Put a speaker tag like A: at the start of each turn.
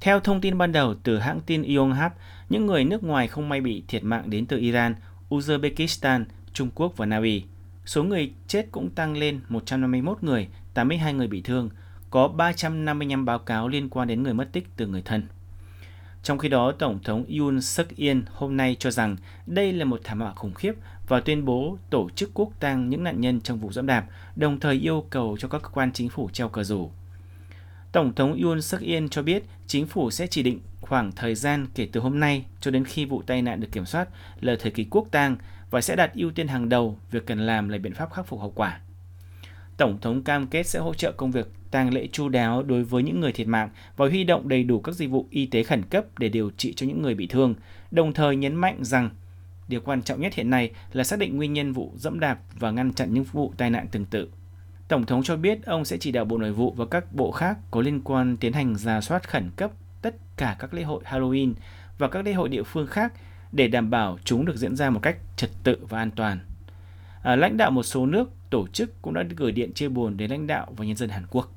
A: Theo thông tin ban đầu từ hãng tin Yonhap, những người nước ngoài không may bị thiệt mạng đến từ Iran, Uzbekistan, Trung Quốc và Na Uy. Số người chết cũng tăng lên 151 người, 82 người bị thương, có 355 báo cáo liên quan đến người mất tích từ người thân. Trong khi đó, Tổng thống Yoon suk yeol hôm nay cho rằng đây là một thảm họa khủng khiếp và tuyên bố tổ chức quốc tang những nạn nhân trong vụ dẫm đạp, đồng thời yêu cầu cho các cơ quan chính phủ treo cờ rủ. Tổng thống Yoon suk yeol cho biết chính phủ sẽ chỉ định khoảng thời gian kể từ hôm nay cho đến khi vụ tai nạn được kiểm soát là thời kỳ quốc tang và sẽ đặt ưu tiên hàng đầu việc cần làm là biện pháp khắc phục hậu quả. Tổng thống cam kết sẽ hỗ trợ công việc tang lễ chu đáo đối với những người thiệt mạng và huy động đầy đủ các dịch vụ y tế khẩn cấp để điều trị cho những người bị thương, đồng thời nhấn mạnh rằng điều quan trọng nhất hiện nay là xác định nguyên nhân vụ dẫm đạp và ngăn chặn những vụ tai nạn tương tự. Tổng thống cho biết ông sẽ chỉ đạo Bộ Nội vụ và các bộ khác có liên quan tiến hành ra soát khẩn cấp tất cả các lễ hội Halloween và các lễ hội địa phương khác để đảm bảo chúng được diễn ra một cách trật tự và an toàn. À, lãnh đạo một số nước, tổ chức cũng đã gửi điện chia buồn đến lãnh đạo và nhân dân Hàn Quốc.